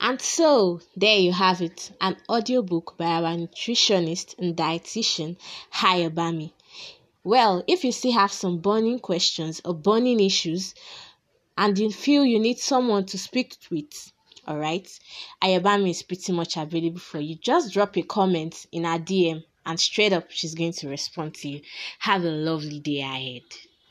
And so, there you have it an audiobook by our nutritionist and dietitian, Ayabami. Well, if you still have some burning questions or burning issues, and you feel you need someone to speak with, all right, Ayabami is pretty much available for you. Just drop a comment in our DM, and straight up, she's going to respond to you. Have a lovely day ahead.